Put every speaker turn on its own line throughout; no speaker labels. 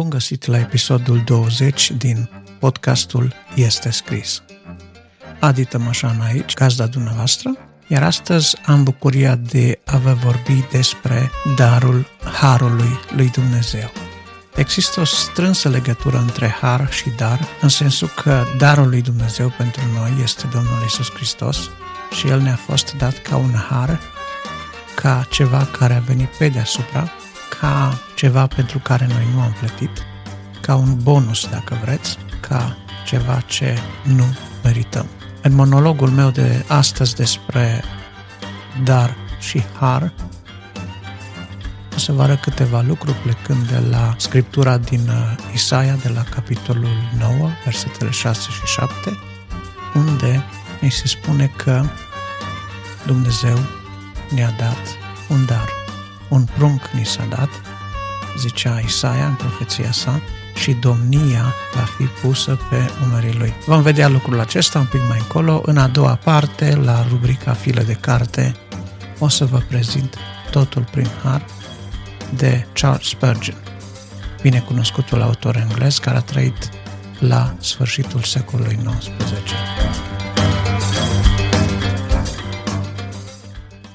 Bun găsit la episodul 20 din podcastul Este Scris. Adi Tămășan aici, gazda dumneavoastră, iar astăzi am bucuria de a vă vorbi despre darul Harului lui Dumnezeu. Există o strânsă legătură între har și dar, în sensul că darul lui Dumnezeu pentru noi este Domnul Isus Hristos și El ne-a fost dat ca un har, ca ceva care a venit pe deasupra, ca ceva pentru care noi nu am plătit, ca un bonus, dacă vreți, ca ceva ce nu merităm. În monologul meu de astăzi despre dar și har, o să vă arăt câteva lucruri plecând de la scriptura din uh, Isaia, de la capitolul 9, versetele 6 și 7, unde ni se spune că Dumnezeu ne-a dat un dar. Un prunc ni s-a dat, zicea Isaia în profeția sa, și domnia va fi pusă pe umerii lui. Vom vedea lucrul acesta un pic mai încolo. În a doua parte, la rubrica File de carte, o să vă prezint totul prin har de Charles Spurgeon, binecunoscutul autor englez care a trăit la sfârșitul secolului XIX.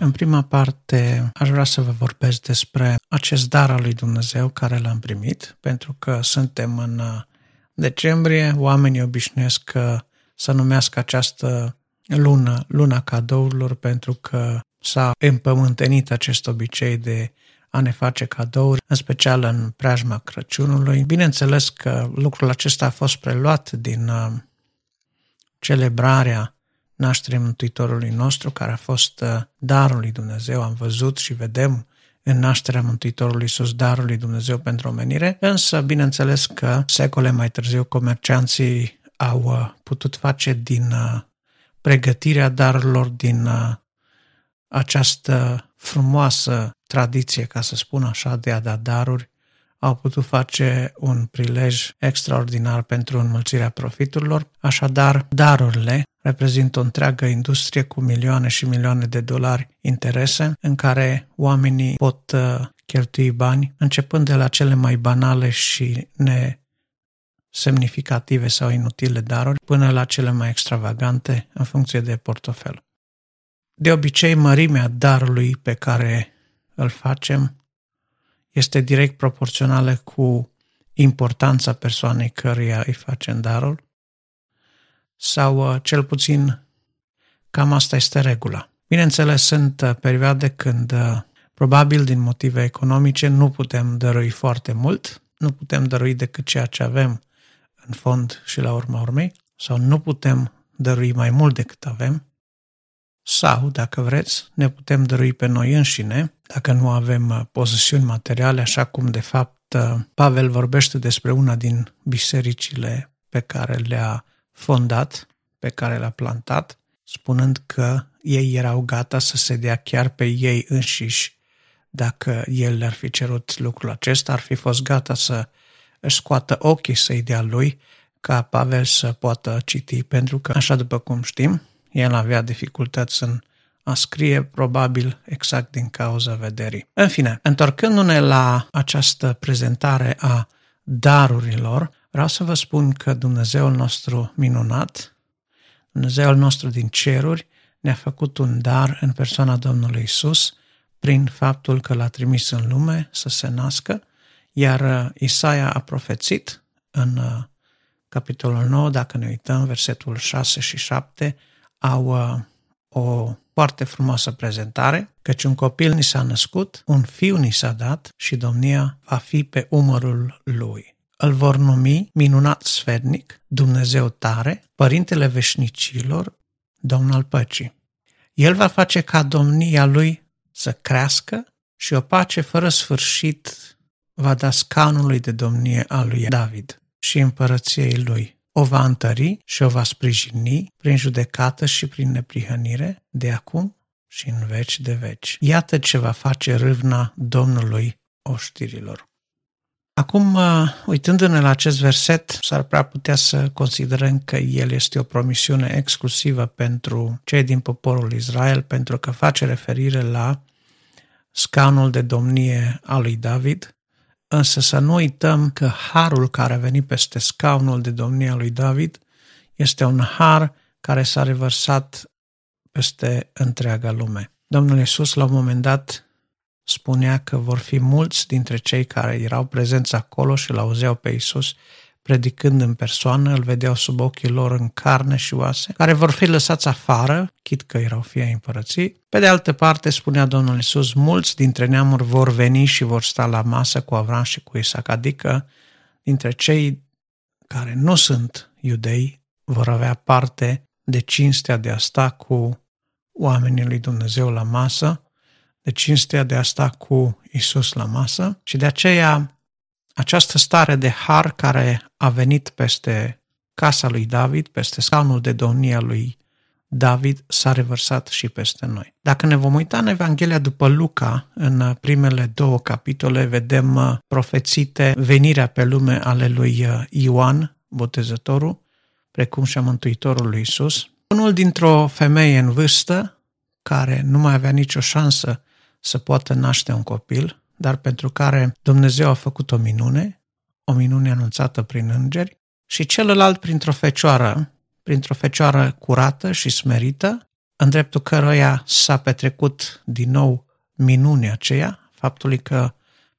În prima parte aș vrea să vă vorbesc despre acest dar al lui Dumnezeu care l-am primit, pentru că suntem în uh, decembrie, oamenii obișnuiesc uh, să numească această lună, luna cadourilor, pentru că s-a împământenit acest obicei de a ne face cadouri, în special în preajma Crăciunului. Bineînțeles că lucrul acesta a fost preluat din uh, celebrarea nașterii Mântuitorului nostru, care a fost uh, darul lui Dumnezeu. Am văzut și vedem în nașterea Mântuitorului Iisus darul lui Dumnezeu pentru omenire, însă bineînțeles că secole mai târziu comercianții au uh, putut face din uh, pregătirea darurilor, din această frumoasă tradiție, ca să spun așa, de a da daruri, au putut face un prilej extraordinar pentru înmulțirea profiturilor. Așadar, darurile reprezintă o întreagă industrie cu milioane și milioane de dolari interese în care oamenii pot uh, cheltui bani, începând de la cele mai banale și ne semnificative sau inutile daruri, până la cele mai extravagante în funcție de portofel. De obicei, mărimea darului pe care îl facem este direct proporțională cu importanța persoanei căreia îi facem darul sau uh, cel puțin cam asta este regula. Bineînțeles, sunt uh, perioade când uh, probabil din motive economice nu putem dărui foarte mult, nu putem dărui decât ceea ce avem în fond și la urma urmei, sau nu putem dărui mai mult decât avem, sau, dacă vreți, ne putem dărui pe noi înșine, dacă nu avem uh, posesiuni materiale, așa cum de fapt uh, Pavel vorbește despre una din bisericile pe care le-a fondat, pe care le-a plantat, spunând că ei erau gata să se dea chiar pe ei înșiși dacă el le-ar fi cerut lucrul acesta, ar fi fost gata să își scoată ochii să-i dea lui ca Pavel să poată citi, pentru că, așa după cum știm, el avea dificultăți în a scrie, probabil exact din cauza vederii. În fine, întorcându-ne la această prezentare a darurilor, vreau să vă spun că Dumnezeul nostru minunat, Dumnezeul nostru din ceruri, ne-a făcut un dar în persoana Domnului Isus prin faptul că l-a trimis în lume să se nască, iar uh, Isaia a profețit în uh, capitolul 9, dacă ne uităm, versetul 6 și 7, au uh, o foarte frumoasă prezentare, căci un copil ni s-a născut, un fiu ni s-a dat și domnia va fi pe umărul lui. Îl vor numi minunat sfednic, Dumnezeu tare, Părintele veșnicilor, Domn al păcii. El va face ca domnia lui să crească și o pace fără sfârșit va da scanului de domnie al lui David și împărăției lui o va întări și o va sprijini prin judecată și prin neprihănire de acum și în veci de veci. Iată ce va face râvna Domnului oștirilor. Acum, uh, uitându-ne la acest verset, s-ar prea putea să considerăm că el este o promisiune exclusivă pentru cei din poporul Israel, pentru că face referire la scaunul de domnie al lui David, însă să nu uităm că harul care a venit peste scaunul de domnia lui David este un har care s-a revărsat peste întreaga lume. Domnul Iisus la un moment dat spunea că vor fi mulți dintre cei care erau prezenți acolo și l-auzeau pe Iisus predicând în persoană, îl vedeau sub ochii lor în carne și oase, care vor fi lăsați afară, chit că erau fii ai împărății. Pe de altă parte, spunea Domnul Iisus, mulți dintre neamuri vor veni și vor sta la masă cu Avram și cu Isaac, adică dintre cei care nu sunt iudei vor avea parte de cinstea de a sta cu oamenii lui Dumnezeu la masă, de cinstea de a sta cu Isus la masă și de aceea această stare de har care a venit peste casa lui David, peste scaunul de domnia lui David, s-a revărsat și peste noi. Dacă ne vom uita în Evanghelia după Luca, în primele două capitole, vedem uh, profețite venirea pe lume ale lui uh, Ioan, botezătorul, precum și a Mântuitorul lui Isus. Unul dintr-o femeie în vârstă, care nu mai avea nicio șansă să poată naște un copil, dar pentru care Dumnezeu a făcut o minune, o minune anunțată prin îngeri, și celălalt printr-o fecioară, printr-o fecioară curată și smerită, în dreptul căruia s-a petrecut din nou minunea aceea, faptului că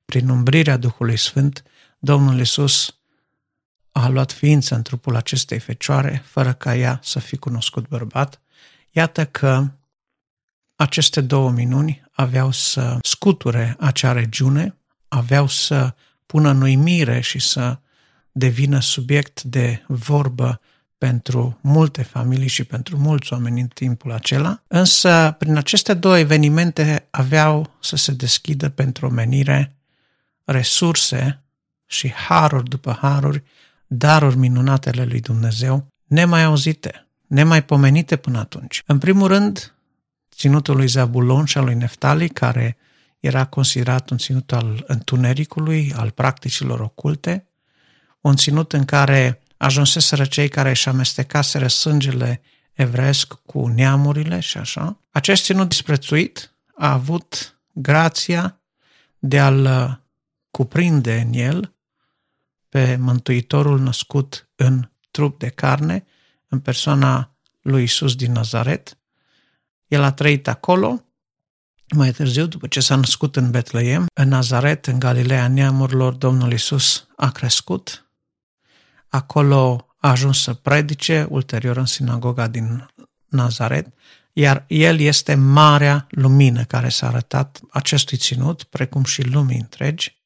prin umbrirea Duhului Sfânt, Domnul Iisus a luat ființă în trupul acestei fecioare, fără ca ea să fi cunoscut bărbat. Iată că aceste două minuni aveau să scuture acea regiune, aveau să pună în uimire și să devină subiect de vorbă pentru multe familii și pentru mulți oameni în timpul acela, însă prin aceste două evenimente aveau să se deschidă pentru omenire resurse și haruri după haruri, daruri minunate ale lui Dumnezeu, nemai auzite, nemai pomenite până atunci. În primul rând, ținutul lui Zabulon și al lui Neftali, care era considerat un ținut al întunericului, al practicilor oculte, un ținut în care ajunseseră cei care își amestecaseră sângele evreiesc cu neamurile și așa. Acest ținut disprețuit a avut grația de a-l cuprinde în el pe Mântuitorul născut în trup de carne, în persoana lui Isus din Nazaret, el a trăit acolo, mai târziu, după ce s-a născut în Betleem, în Nazaret, în Galileea neamurilor, Domnul Isus a crescut. Acolo a ajuns să predice, ulterior în sinagoga din Nazaret, iar el este marea lumină care s-a arătat acestui ținut, precum și lumii întregi,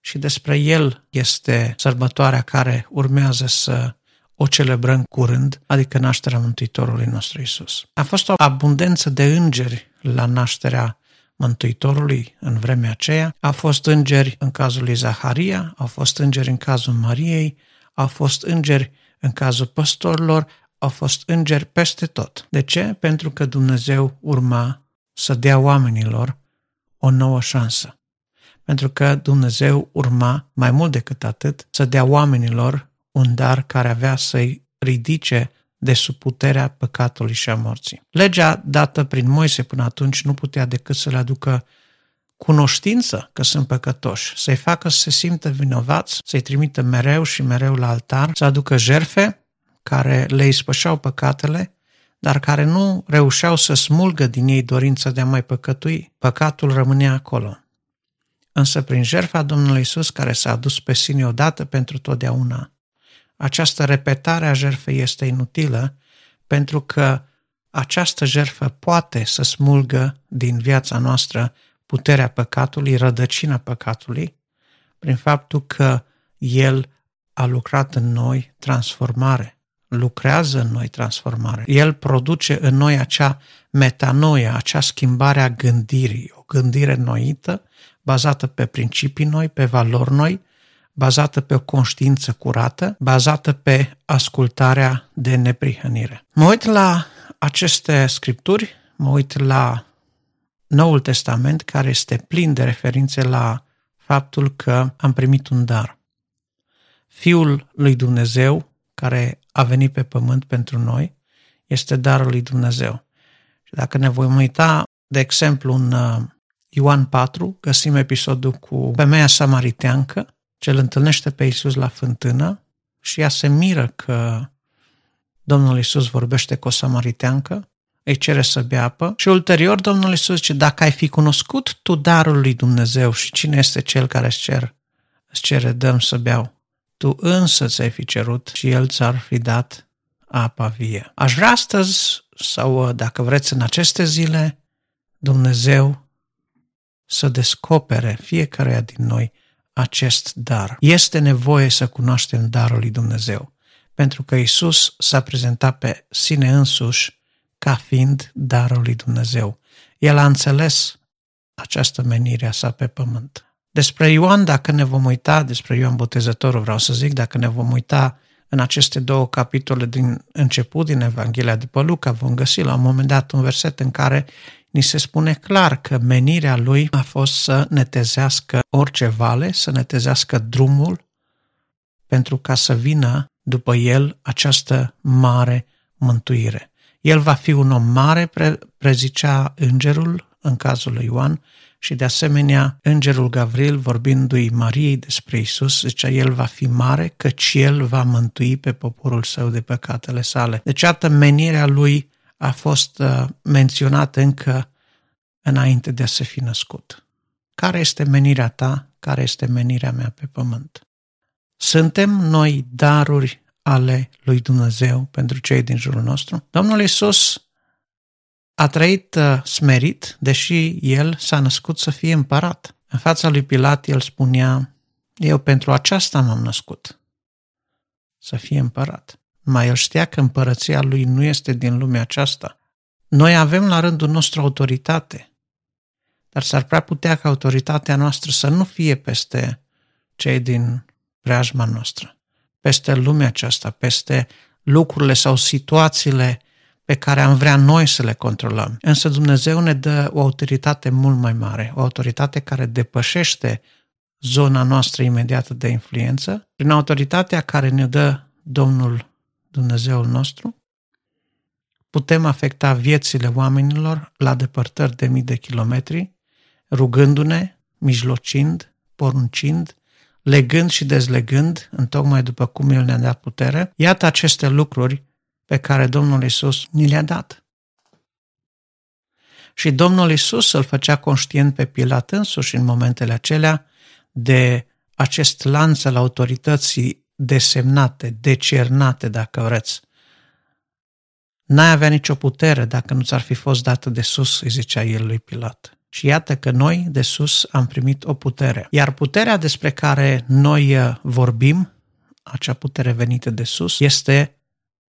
și despre el este sărbătoarea care urmează să o celebrăm curând, adică nașterea Mântuitorului nostru Isus. A fost o abundență de îngeri la nașterea Mântuitorului în vremea aceea. A fost îngeri în cazul lui Zaharia, au fost îngeri în cazul Mariei, au fost îngeri în cazul păstorilor, au fost îngeri peste tot. De ce? Pentru că Dumnezeu urma să dea oamenilor o nouă șansă. Pentru că Dumnezeu urma, mai mult decât atât, să dea oamenilor un dar care avea să-i ridice de sub puterea păcatului și a morții. Legea dată prin Moise până atunci nu putea decât să le aducă cunoștință că sunt păcătoși, să-i facă să se simtă vinovați, să-i trimită mereu și mereu la altar, să aducă jerfe care le ispășeau păcatele, dar care nu reușeau să smulgă din ei dorința de a mai păcătui. Păcatul rămânea acolo. Însă prin jertfa Domnului Isus, care s-a adus pe sine odată pentru totdeauna, această repetare a jertfei este inutilă pentru că această jertfă poate să smulgă din viața noastră puterea păcatului, rădăcina păcatului, prin faptul că El a lucrat în noi transformare, lucrează în noi transformare. El produce în noi acea metanoia, acea schimbare a gândirii, o gândire noită, bazată pe principii noi, pe valori noi, bazată pe o conștiință curată, bazată pe ascultarea de neprihănire. Mă uit la aceste scripturi, mă uit la Noul Testament, care este plin de referințe la faptul că am primit un dar. Fiul lui Dumnezeu, care a venit pe pământ pentru noi, este darul lui Dumnezeu. Și dacă ne vom uita, de exemplu, în uh, Ioan 4 găsim episodul cu femeia samariteancă, ce îl întâlnește pe Isus la fântână și ea se miră că Domnul Isus vorbește cu o samariteancă, îi cere să bea apă și ulterior Domnul Isus zice, dacă ai fi cunoscut tu darul lui Dumnezeu și cine este cel care îți, cer, îți cere dăm să beau, tu însă ți-ai fi cerut și el ți-ar fi dat apa vie. Aș vrea astăzi, sau dacă vreți în aceste zile, Dumnezeu să descopere fiecare din noi acest dar. Este nevoie să cunoaștem darul lui Dumnezeu, pentru că Isus s-a prezentat pe sine însuși ca fiind darul lui Dumnezeu. El a înțeles această menire a sa pe pământ. Despre Ioan, dacă ne vom uita, despre Ioan Botezătorul vreau să zic, dacă ne vom uita în aceste două capitole din început din Evanghelia după Luca, vom găsi la un moment dat un verset în care ni se spune clar că menirea lui a fost să netezească orice vale, să netezească drumul, pentru ca să vină după el această mare mântuire. El va fi un om mare, pre- prezicea îngerul în cazul lui Ioan, și de asemenea îngerul Gavril vorbindu-i Mariei despre Isus, zicea el va fi mare căci el va mântui pe poporul său de păcatele sale. Deci atât menirea lui a fost uh, menționat încă înainte de a se fi născut. Care este menirea ta? Care este menirea mea pe pământ? Suntem noi daruri ale lui Dumnezeu pentru cei din jurul nostru? Domnul Isus a trăit uh, smerit, deși el s-a născut să fie împărat. În fața lui Pilat el spunea, eu pentru aceasta m-am născut, să fie împărat. Mai el știa că împărăția lui nu este din lumea aceasta. Noi avem la rândul nostru autoritate, dar s-ar prea putea ca autoritatea noastră să nu fie peste cei din preajma noastră, peste lumea aceasta, peste lucrurile sau situațiile pe care am vrea noi să le controlăm. Însă Dumnezeu ne dă o autoritate mult mai mare, o autoritate care depășește zona noastră imediată de influență, prin autoritatea care ne dă Domnul Dumnezeul nostru, putem afecta viețile oamenilor la depărtări de mii de kilometri, rugându-ne, mijlocind, poruncind, legând și dezlegând, întocmai după cum El ne-a dat putere. Iată aceste lucruri pe care Domnul Isus ni le-a dat. Și Domnul Isus îl făcea conștient pe Pilat însuși în momentele acelea de acest lanț al autorității desemnate, decernate, dacă vreți. N-ai avea nicio putere dacă nu ți-ar fi fost dată de sus, îi zicea el lui Pilat. Și iată că noi de sus am primit o putere. Iar puterea despre care noi uh, vorbim, acea putere venită de sus, este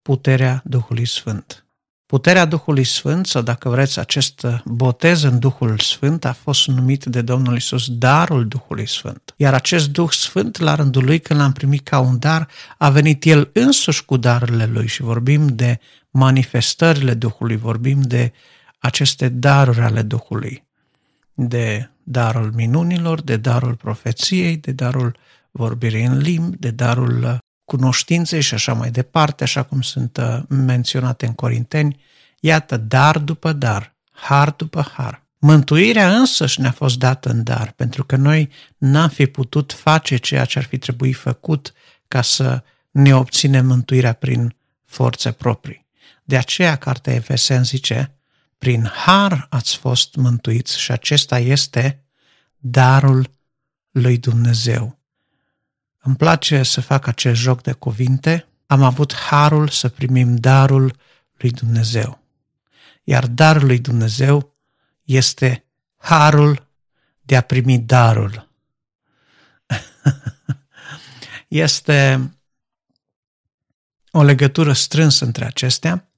puterea Duhului Sfânt. Puterea Duhului Sfânt, sau dacă vreți, acest botez în Duhul Sfânt a fost numit de Domnul Isus darul Duhului Sfânt. Iar acest Duh Sfânt, la rândul lui, când l-am primit ca un dar, a venit el însuși cu darurile lui și vorbim de manifestările Duhului, vorbim de aceste daruri ale Duhului, de darul minunilor, de darul profeției, de darul vorbirii în limbi, de darul cunoștințe și așa mai departe, așa cum sunt uh, menționate în Corinteni, iată, dar după dar, har după har. Mântuirea însăși ne-a fost dată în dar, pentru că noi n-am fi putut face ceea ce ar fi trebuit făcut ca să ne obținem mântuirea prin forțe proprii. De aceea, cartea Efesen zice, prin har ați fost mântuiți și acesta este darul lui Dumnezeu. Îmi place să fac acest joc de cuvinte. Am avut harul să primim darul lui Dumnezeu. Iar darul lui Dumnezeu este harul de a primi darul. este o legătură strânsă între acestea.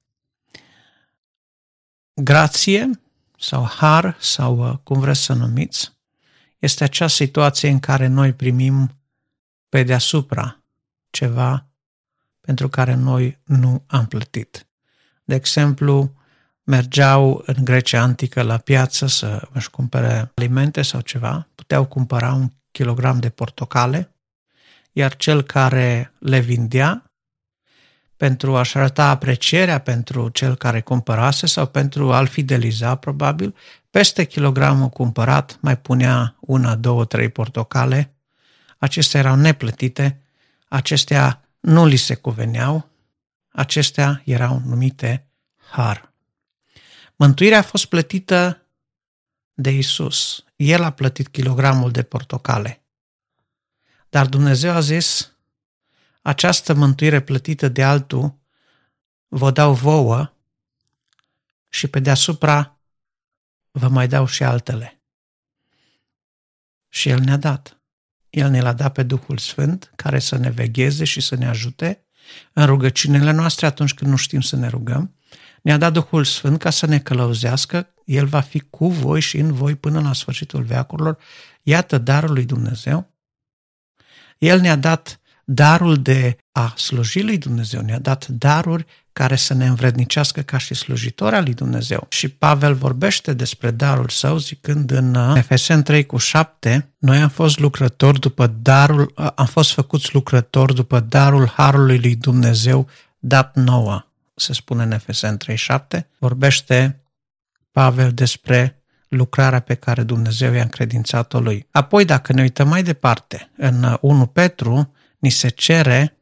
Grație sau har sau uh, cum vreți să numiți, este acea situație în care noi primim pe deasupra ceva pentru care noi nu am plătit. De exemplu, mergeau în Grecia Antică la piață să își cumpere alimente sau ceva, puteau cumpăra un kilogram de portocale, iar cel care le vindea pentru a-și arăta aprecierea pentru cel care cumpărase sau pentru a-l fideliza, probabil, peste kilogramul cumpărat mai punea una, două, trei portocale. Acestea erau neplătite, acestea nu li se cuveneau, acestea erau numite har. Mântuirea a fost plătită de Isus. El a plătit kilogramul de portocale. Dar Dumnezeu a zis, această mântuire plătită de altul vă dau vouă și pe deasupra vă mai dau și altele. Și El ne-a dat. El ne l-a dat pe Duhul Sfânt care să ne vegheze și să ne ajute în rugăciunile noastre atunci când nu știm să ne rugăm. Ne-a dat Duhul Sfânt ca să ne călăuzească. El va fi cu voi și în voi până la sfârșitul veacurilor. Iată darul lui Dumnezeu. El ne-a dat darul de a sluji lui Dumnezeu, ne-a dat daruri care să ne învrednicească ca și slujitori al lui Dumnezeu. Și Pavel vorbește despre darul său zicând în uh, Efesen 3 cu 7, noi am fost lucrători după darul, uh, am fost făcuți lucrători după darul harului lui Dumnezeu dat nouă, se spune în Efesen 3 7. Vorbește Pavel despre lucrarea pe care Dumnezeu i-a încredințat-o lui. Apoi, dacă ne uităm mai departe, în 1 uh, Petru, ni se cere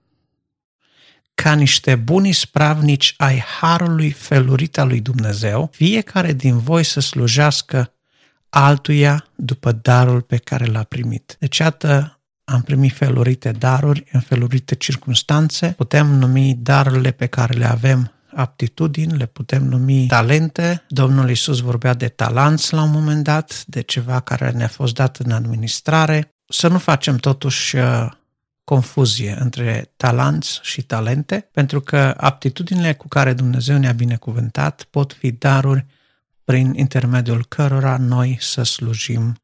ca niște buni spravnici ai harului felurit al lui Dumnezeu, fiecare din voi să slujească altuia după darul pe care l-a primit. Deci, iată, am primit felurite daruri în felurite circunstanțe, putem numi darurile pe care le avem aptitudini, le putem numi talente. Domnul Isus vorbea de talanți la un moment dat, de ceva care ne-a fost dat în administrare. Să nu facem totuși uh, confuzie între talanți și talente, pentru că aptitudinile cu care Dumnezeu ne-a binecuvântat pot fi daruri prin intermediul cărora noi să slujim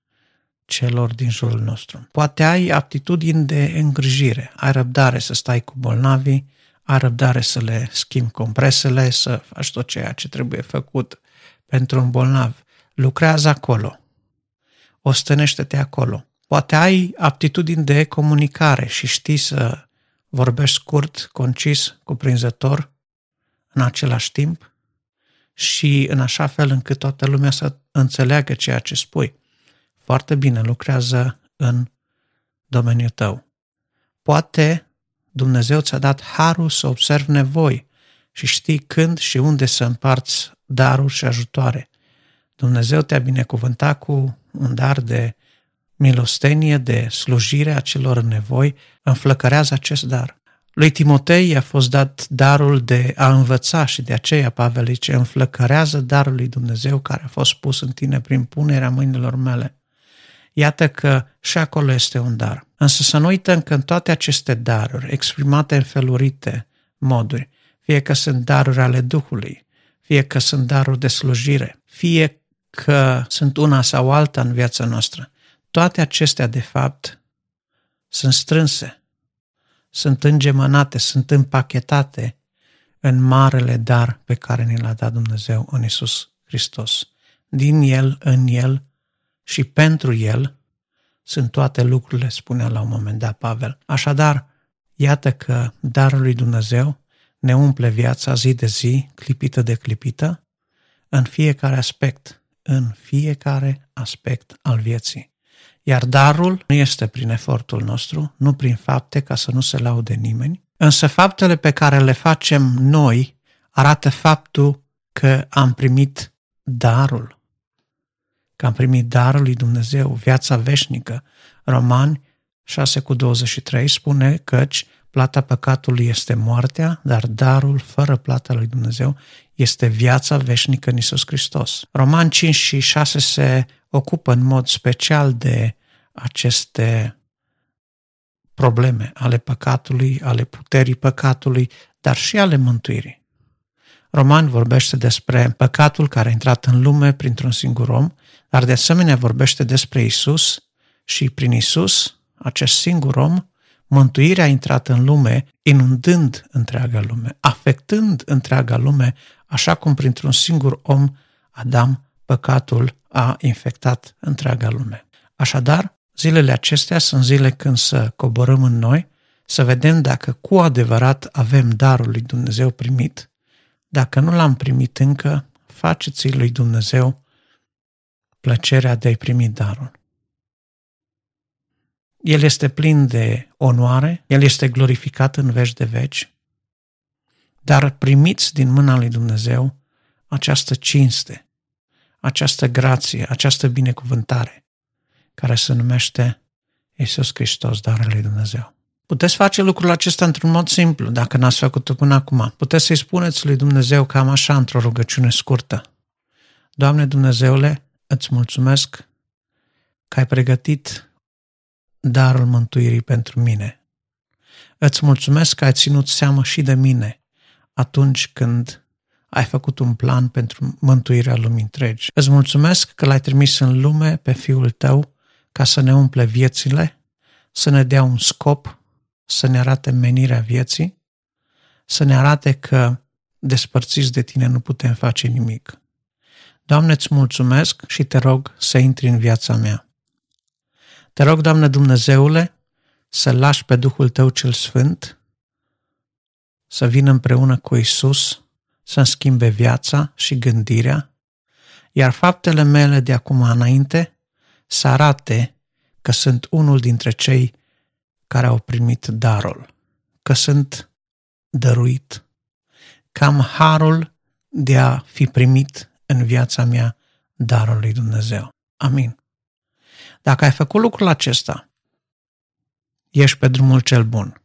celor din jurul nostru. Poate ai aptitudini de îngrijire, ai răbdare să stai cu bolnavii, ai răbdare să le schimbi compresele, să faci tot ceea ce trebuie făcut pentru un bolnav. Lucrează acolo. Ostănește-te acolo. Poate ai aptitudini de comunicare și știi să vorbești scurt, concis, cuprinzător în același timp și în așa fel încât toată lumea să înțeleagă ceea ce spui. Foarte bine, lucrează în domeniul tău. Poate Dumnezeu ți-a dat harul să observi nevoi și știi când și unde să împarți daruri și ajutoare. Dumnezeu te-a binecuvântat cu un dar de milostenie, de slujire a celor în nevoi, înflăcărează acest dar. Lui Timotei i-a fost dat darul de a învăța și de aceea Pavel zice, înflăcărează darul lui Dumnezeu care a fost pus în tine prin punerea mâinilor mele. Iată că și acolo este un dar. Însă să nu uităm că în toate aceste daruri, exprimate în felurite moduri, fie că sunt daruri ale Duhului, fie că sunt daruri de slujire, fie că sunt una sau alta în viața noastră, toate acestea, de fapt, sunt strânse, sunt îngemănate, sunt împachetate în marele dar pe care ni l-a dat Dumnezeu în Isus Hristos. Din El, în El și pentru El sunt toate lucrurile, spunea la un moment dat Pavel. Așadar, iată că darul lui Dumnezeu ne umple viața zi de zi, clipită de clipită, în fiecare aspect, în fiecare aspect al vieții. Iar darul nu este prin efortul nostru, nu prin fapte ca să nu se laude nimeni, însă faptele pe care le facem noi arată faptul că am primit darul, că am primit darul lui Dumnezeu, viața veșnică. Romani 6 cu 23 spune căci plata păcatului este moartea, dar darul fără plata lui Dumnezeu este viața veșnică în Isus Hristos. Roman 5 și 6 se ocupă în mod special de aceste probleme ale păcatului, ale puterii păcatului, dar și ale mântuirii. Roman vorbește despre păcatul care a intrat în lume printr-un singur om, dar de asemenea vorbește despre Isus și prin Isus, acest singur om, mântuirea a intrat în lume, inundând întreaga lume, afectând întreaga lume, așa cum printr-un singur om, Adam, păcatul a infectat întreaga lume. Așadar, zilele acestea sunt zile când să coborâm în noi, să vedem dacă cu adevărat avem darul lui Dumnezeu primit. Dacă nu l-am primit încă, faceți lui Dumnezeu plăcerea de a-i primi darul. El este plin de onoare, El este glorificat în veci de veci, dar primiți din mâna lui Dumnezeu această cinste, această grație, această binecuvântare, care se numește Iisus Hristos, darul lui Dumnezeu. Puteți face lucrul acesta într-un mod simplu, dacă n-ați făcut-o până acum. Puteți să-i spuneți lui Dumnezeu cam așa, într-o rugăciune scurtă. Doamne Dumnezeule, îți mulțumesc că ai pregătit darul mântuirii pentru mine. Îți mulțumesc că ai ținut seamă și de mine atunci când ai făcut un plan pentru mântuirea lumii întregi. Îți mulțumesc că l-ai trimis în lume pe Fiul tău ca să ne umple viețile, să ne dea un scop, să ne arate menirea vieții, să ne arate că despărțiți de tine nu putem face nimic. Doamne, îți mulțumesc și te rog să intri în viața mea. Te rog, Doamne Dumnezeule, să lași pe Duhul Tău cel Sfânt să vină împreună cu Isus, să-mi schimbe viața și gândirea, iar faptele mele de acum înainte să arate că sunt unul dintre cei care au primit darul, că sunt dăruit, că am harul de a fi primit în viața mea darul lui Dumnezeu. Amin. Dacă ai făcut lucrul acesta, ești pe drumul cel bun.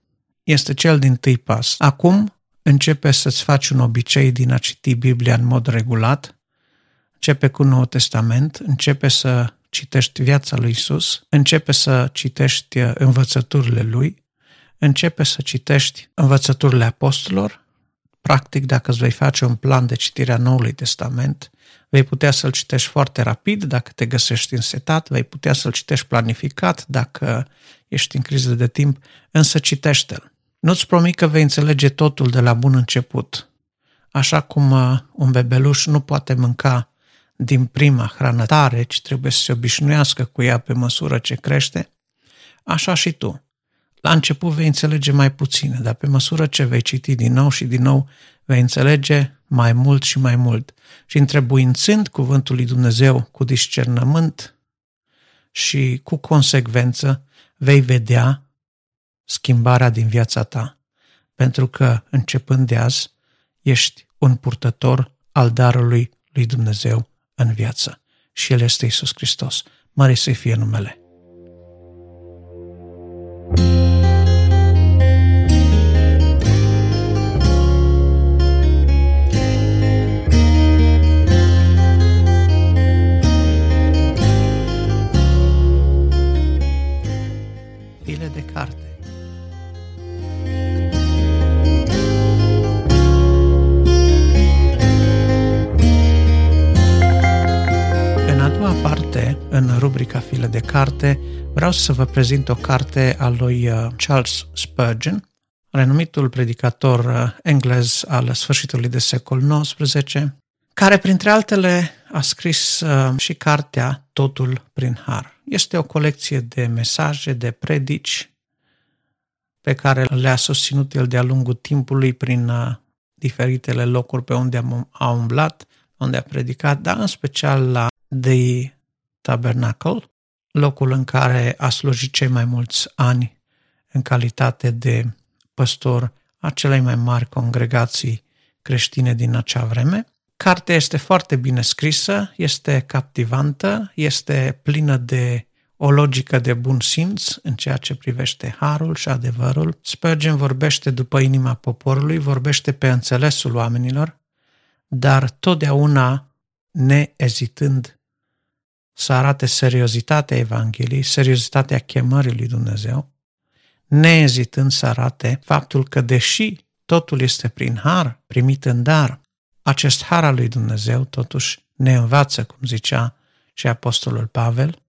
Este cel din tâi pas. Acum începe să-ți faci un obicei din a citi Biblia în mod regulat, începe cu Noul Testament, începe să citești viața lui Isus, începe să citești uh, învățăturile lui, începe să citești învățăturile apostolilor, practic dacă îți vei face un plan de citire a Noului Testament, vei putea să-l citești foarte rapid dacă te găsești însetat, vei putea să-l citești planificat dacă ești în criză de timp, însă citește-l. Nu-ți promit că vei înțelege totul de la bun început. Așa cum uh, un bebeluș nu poate mânca din prima hrană tare, ci trebuie să se obișnuiască cu ea pe măsură ce crește, așa și tu. La început vei înțelege mai puține, dar pe măsură ce vei citi din nou și din nou, vei înțelege mai mult și mai mult. Și întrebuințând cuvântul lui Dumnezeu cu discernământ și cu consecvență, vei vedea schimbarea din viața ta, pentru că, începând de azi, ești un purtător al darului lui Dumnezeu în viață. Și El este Isus Hristos. Mare să fie numele. Vreau să vă prezint o carte a lui uh, Charles Spurgeon, renumitul predicator uh, englez al sfârșitului de secol XIX, care, printre altele, a scris uh, și cartea Totul prin Har. Este o colecție de mesaje, de predici pe care le-a susținut el de-a lungul timpului prin diferitele locuri pe unde a umblat, unde a predicat, dar în special la The Tabernacle, locul în care a slujit cei mai mulți ani în calitate de păstor a celei mai mari congregații creștine din acea vreme. Cartea este foarte bine scrisă, este captivantă, este plină de o logică de bun simț în ceea ce privește harul și adevărul. Spurgeon vorbește după inima poporului, vorbește pe înțelesul oamenilor, dar totdeauna neezitând să arate seriozitatea Evangheliei, seriozitatea chemării lui Dumnezeu, neezitând să arate faptul că deși totul este prin har, primit în dar, acest har al lui Dumnezeu totuși ne învață, cum zicea și Apostolul Pavel,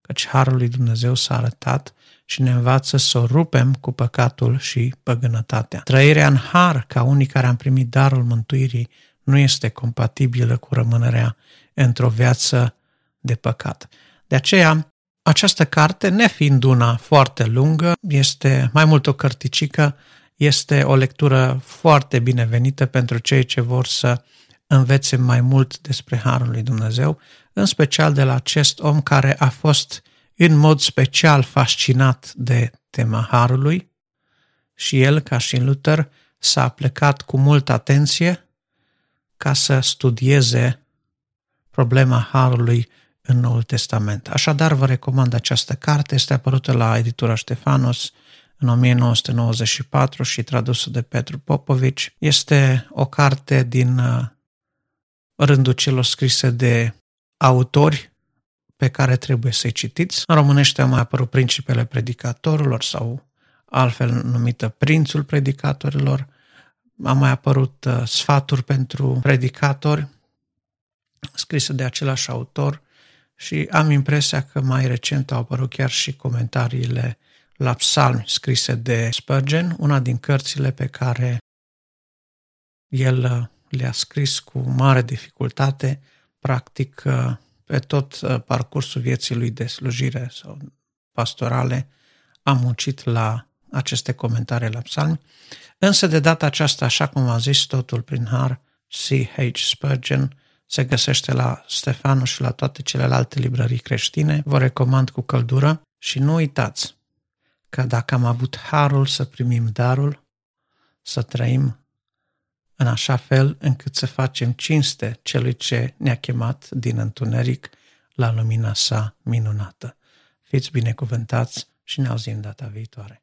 căci harul lui Dumnezeu s-a arătat și ne învață să o rupem cu păcatul și păgânătatea. Trăirea în har, ca unii care am primit darul mântuirii, nu este compatibilă cu rămânerea într-o viață de păcat. De aceea Această carte, nefiind una foarte lungă, este mai mult o cărticică, este o lectură foarte binevenită pentru cei ce vor să învețe mai mult despre Harul lui Dumnezeu, în special de la acest om care a fost în mod special fascinat de tema Harului și el, ca și Luther, s-a plecat cu multă atenție ca să studieze problema Harului în Noul Testament. Așadar, vă recomand această carte, este apărută la editura Ștefanos în 1994 și tradusă de Petru Popovici. Este o carte din uh, rândul celor scrise de autori pe care trebuie să-i citiți. În românește a mai apărut Principele Predicatorilor sau altfel numită Prințul Predicatorilor. A mai apărut uh, Sfaturi pentru Predicatori, scrisă de același autor și am impresia că mai recent au apărut chiar și comentariile la psalmi scrise de Spurgeon, una din cărțile pe care el uh, le-a scris cu mare dificultate, practic uh, pe tot uh, parcursul vieții lui de slujire sau pastorale, a muncit la aceste comentarii la psalmi, însă de data aceasta, așa cum a zis totul prin har, C.H. Spurgeon, se găsește la Stefano și la toate celelalte librării creștine. Vă recomand cu căldură și nu uitați că dacă am avut harul să primim darul, să trăim în așa fel încât să facem cinste celui ce ne-a chemat din întuneric la lumina sa minunată. Fiți binecuvântați și ne auzim data viitoare.